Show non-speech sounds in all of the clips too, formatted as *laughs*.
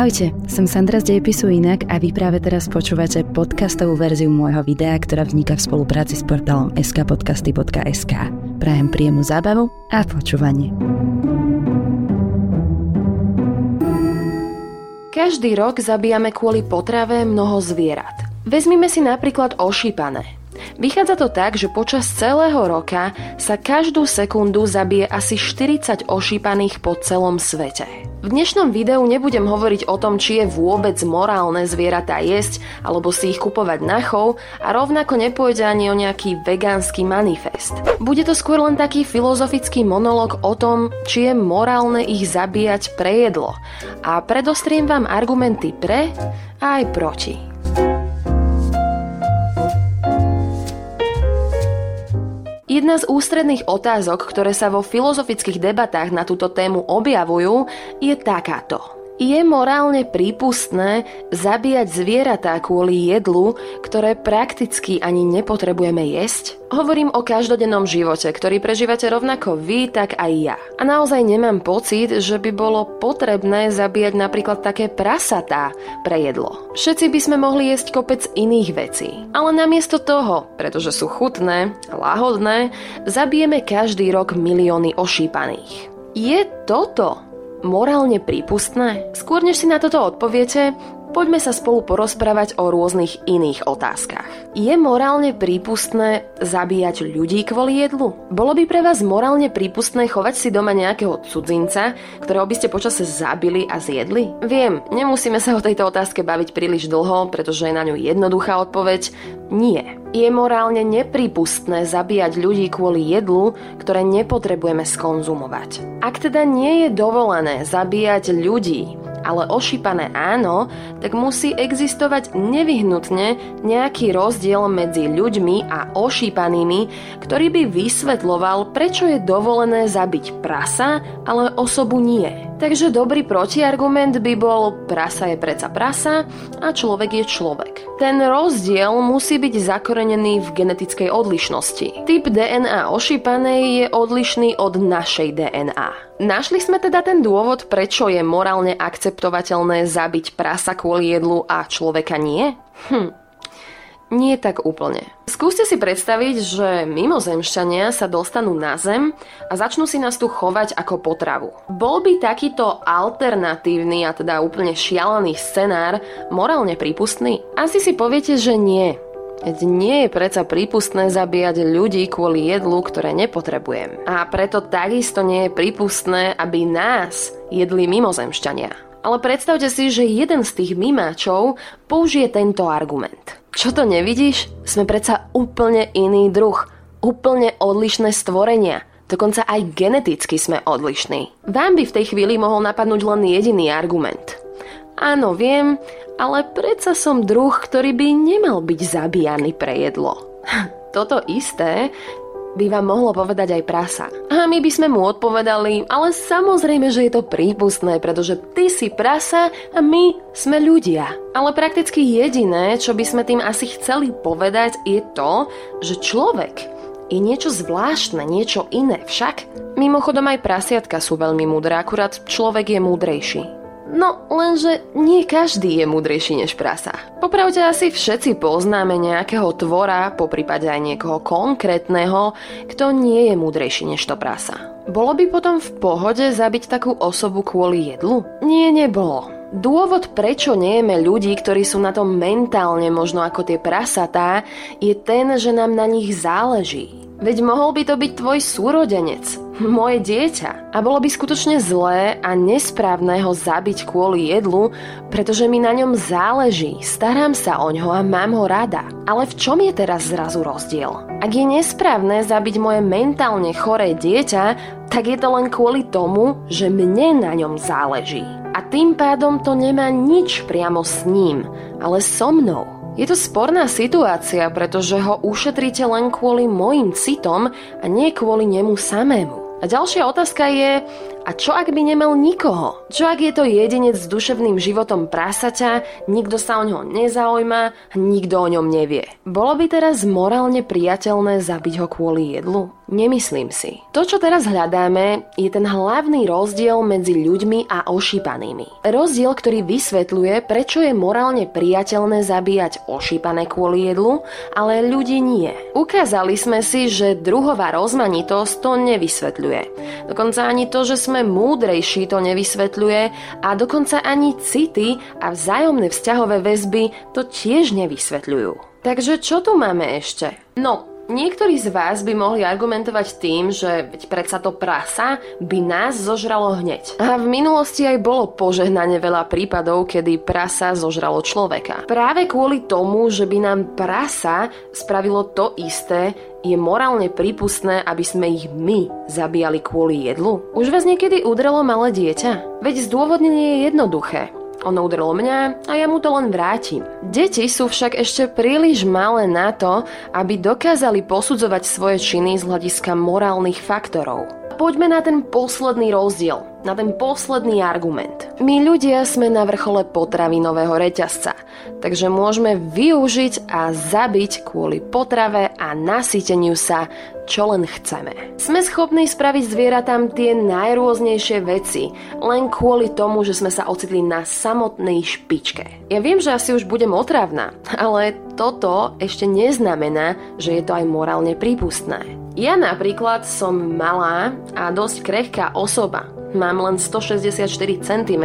Ahojte, som Sandra z Dejepisu Inak a vy práve teraz počúvate podcastovú verziu môjho videa, ktorá vzniká v spolupráci s portálom skpodcasty.sk. Prajem príjemnú zábavu a počúvanie. Každý rok zabíjame kvôli potrave mnoho zvierat. Vezmime si napríklad ošípané. Vychádza to tak, že počas celého roka sa každú sekundu zabije asi 40 ošípaných po celom svete. V dnešnom videu nebudem hovoriť o tom, či je vôbec morálne zvieratá jesť alebo si ich kupovať na chov a rovnako nepôjde ani o nejaký vegánsky manifest. Bude to skôr len taký filozofický monolog o tom, či je morálne ich zabíjať pre jedlo a predostriem vám argumenty pre a aj proti. Jedna z ústredných otázok, ktoré sa vo filozofických debatách na túto tému objavujú, je takáto. Je morálne prípustné zabíjať zvieratá kvôli jedlu, ktoré prakticky ani nepotrebujeme jesť? Hovorím o každodennom živote, ktorý prežívate rovnako vy, tak aj ja. A naozaj nemám pocit, že by bolo potrebné zabíjať napríklad také prasatá pre jedlo. Všetci by sme mohli jesť kopec iných vecí. Ale namiesto toho, pretože sú chutné, lahodné, zabijeme každý rok milióny ošípaných. Je toto morálne prípustné? Skôr než si na toto odpoviete, Poďme sa spolu porozprávať o rôznych iných otázkach. Je morálne prípustné zabíjať ľudí kvôli jedlu? Bolo by pre vás morálne prípustné chovať si doma nejakého cudzinca, ktorého by ste počase zabili a zjedli? Viem, nemusíme sa o tejto otázke baviť príliš dlho, pretože je na ňu jednoduchá odpoveď. Nie. Je morálne neprípustné zabíjať ľudí kvôli jedlu, ktoré nepotrebujeme skonzumovať. Ak teda nie je dovolené zabíjať ľudí ale ošípané áno, tak musí existovať nevyhnutne nejaký rozdiel medzi ľuďmi a ošípanými, ktorý by vysvetloval, prečo je dovolené zabiť prasa, ale osobu nie. Takže dobrý protiargument by bol prasa je preca prasa a človek je človek. Ten rozdiel musí byť zakorenený v genetickej odlišnosti. Typ DNA ošípanej je odlišný od našej DNA. Našli sme teda ten dôvod, prečo je morálne akceptovateľné zabiť prasa kvôli jedlu a človeka nie? Hm, nie tak úplne. Skúste si predstaviť, že mimozemšťania sa dostanú na Zem a začnú si nás tu chovať ako potravu. Bol by takýto alternatívny a teda úplne šialený scenár morálne prípustný? Asi si poviete, že nie. Veď nie je predsa prípustné zabíjať ľudí kvôli jedlu, ktoré nepotrebujem. A preto takisto nie je prípustné, aby nás jedli mimozemšťania. Ale predstavte si, že jeden z tých mimáčov použije tento argument. Čo to nevidíš? Sme predsa úplne iný druh. Úplne odlišné stvorenia. Dokonca aj geneticky sme odlišní. Vám by v tej chvíli mohol napadnúť len jediný argument. Áno, viem, ale predsa som druh, ktorý by nemal byť zabíjaný pre jedlo. *laughs* Toto isté by vám mohlo povedať aj prasa. A my by sme mu odpovedali, ale samozrejme, že je to prípustné, pretože ty si prasa a my sme ľudia. Ale prakticky jediné, čo by sme tým asi chceli povedať, je to, že človek je niečo zvláštne, niečo iné však. Mimochodom aj prasiatka sú veľmi múdre, akurát človek je múdrejší. No, lenže nie každý je múdrejší než prasa. Popravde asi všetci poznáme nejakého tvora, po prípade aj niekoho konkrétneho, kto nie je múdrejší než to prasa. Bolo by potom v pohode zabiť takú osobu kvôli jedlu? Nie, nebolo. Dôvod, prečo nejeme ľudí, ktorí sú na tom mentálne možno ako tie prasatá, je ten, že nám na nich záleží. Veď mohol by to byť tvoj súrodenec, moje dieťa. A bolo by skutočne zlé a nesprávne ho zabiť kvôli jedlu, pretože mi na ňom záleží, starám sa o ňo a mám ho rada. Ale v čom je teraz zrazu rozdiel? Ak je nesprávne zabiť moje mentálne choré dieťa, tak je to len kvôli tomu, že mne na ňom záleží. A tým pádom to nemá nič priamo s ním, ale so mnou. Je to sporná situácia, pretože ho ušetríte len kvôli mojim citom a nie kvôli nemu samému. A ďalšia otázka je, A čo ak by nemal nikoho? Čo ak je to jedinec s duševným životom prasaťa, nikto sa o ňo nezaujíma, nikto o ňom nevie. Bolo by teraz morálne priateľné zabiť ho kvôli jedlu? Nemyslím si. To, čo teraz hľadáme, je ten hlavný rozdiel medzi ľuďmi a ošípanými. Rozdiel, ktorý vysvetľuje, prečo je morálne priateľné zabíjať ošípané kvôli jedlu, ale ľudí nie. Ukázali sme si, že druhová rozmanitosť to nevysvetľuje. Dokonca ani to, že sme múdrejší, to nevysvetľuje a dokonca ani city a vzájomné vzťahové väzby to tiež nevysvetľujú. Takže čo tu máme ešte? No, Niektorí z vás by mohli argumentovať tým, že veď predsa to prasa by nás zožralo hneď. A v minulosti aj bolo požehnane veľa prípadov, kedy prasa zožralo človeka. Práve kvôli tomu, že by nám prasa spravilo to isté, je morálne prípustné, aby sme ich my zabíjali kvôli jedlu? Už vás niekedy udrelo malé dieťa? Veď zdôvodnenie je jednoduché. Ono udrelo mňa a ja mu to len vrátim. Deti sú však ešte príliš malé na to, aby dokázali posudzovať svoje činy z hľadiska morálnych faktorov. Poďme na ten posledný rozdiel, na ten posledný argument. My ľudia sme na vrchole potravinového reťazca, takže môžeme využiť a zabiť kvôli potrave a nasyteniu sa čo len chceme. Sme schopní spraviť zvieratám tie najrôznejšie veci, len kvôli tomu, že sme sa ocitli na samotnej špičke. Ja viem, že asi už budem otravná, ale toto ešte neznamená, že je to aj morálne prípustné. Ja napríklad som malá a dosť krehká osoba, Mám len 164 cm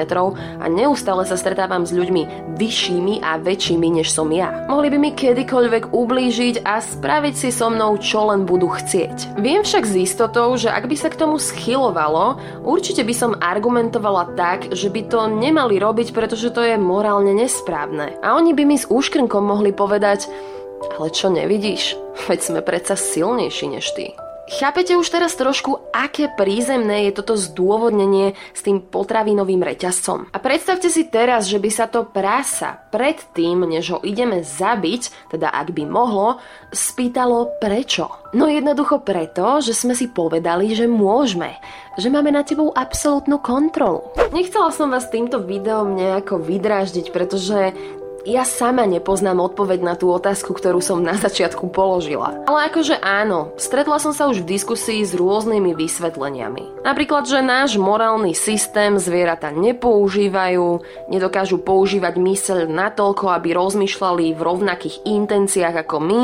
a neustále sa stretávam s ľuďmi vyššími a väčšími než som ja. Mohli by mi kedykoľvek ublížiť a spraviť si so mnou čo len budú chcieť. Viem však s istotou, že ak by sa k tomu schylovalo, určite by som argumentovala tak, že by to nemali robiť, pretože to je morálne nesprávne. A oni by mi s úškrnkom mohli povedať, ale čo nevidíš? Veď sme predsa silnejší než ty. Chápete už teraz trošku, aké prízemné je toto zdôvodnenie s tým potravinovým reťazcom? A predstavte si teraz, že by sa to prasa predtým, než ho ideme zabiť, teda ak by mohlo, spýtalo prečo. No jednoducho preto, že sme si povedali, že môžeme, že máme na tebou absolútnu kontrolu. Nechcela som vás týmto videom nejako vydráždiť, pretože ja sama nepoznám odpoveď na tú otázku, ktorú som na začiatku položila. Ale akože áno, stretla som sa už v diskusii s rôznymi vysvetleniami. Napríklad, že náš morálny systém zvieratá nepoužívajú, nedokážu používať myseľ natoľko, aby rozmýšľali v rovnakých intenciách ako my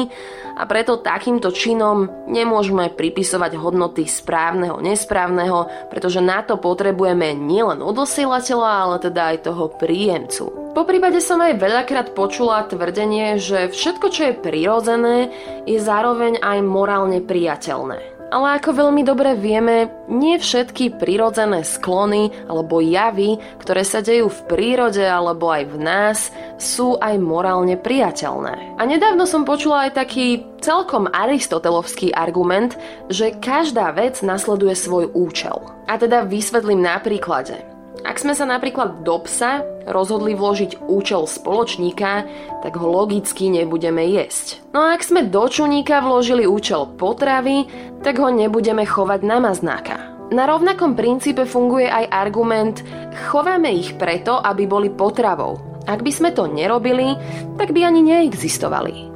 a preto takýmto činom nemôžeme pripisovať hodnoty správneho, nesprávneho, pretože na to potrebujeme nielen odosielateľa, ale teda aj toho príjemcu. Po prípade som aj veľakrát počula tvrdenie, že všetko, čo je prirodzené, je zároveň aj morálne priateľné. Ale ako veľmi dobre vieme, nie všetky prirodzené sklony alebo javy, ktoré sa dejú v prírode alebo aj v nás, sú aj morálne priateľné. A nedávno som počula aj taký celkom aristotelovský argument, že každá vec nasleduje svoj účel. A teda vysvetlím na príklade. Ak sme sa napríklad do psa rozhodli vložiť účel spoločníka, tak ho logicky nebudeme jesť. No a ak sme do čuníka vložili účel potravy, tak ho nebudeme chovať na maznáka. Na rovnakom princípe funguje aj argument chováme ich preto, aby boli potravou. Ak by sme to nerobili, tak by ani neexistovali.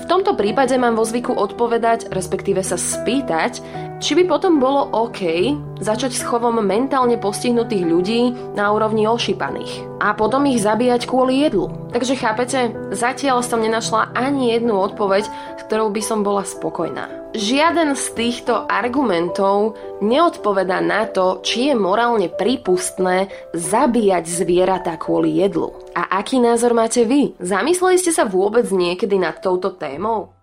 V tomto prípade mám vo zvyku odpovedať, respektíve sa spýtať, či by potom bolo OK začať s chovom mentálne postihnutých ľudí na úrovni ošípaných a potom ich zabíjať kvôli jedlu. Takže chápete, zatiaľ som nenašla ani jednu odpoveď, s ktorou by som bola spokojná. Žiaden z týchto argumentov neodpoveda na to, či je morálne prípustné zabíjať zvieratá kvôli jedlu. A aký názor máte vy? Zamysleli ste sa vôbec niekedy nad touto témou?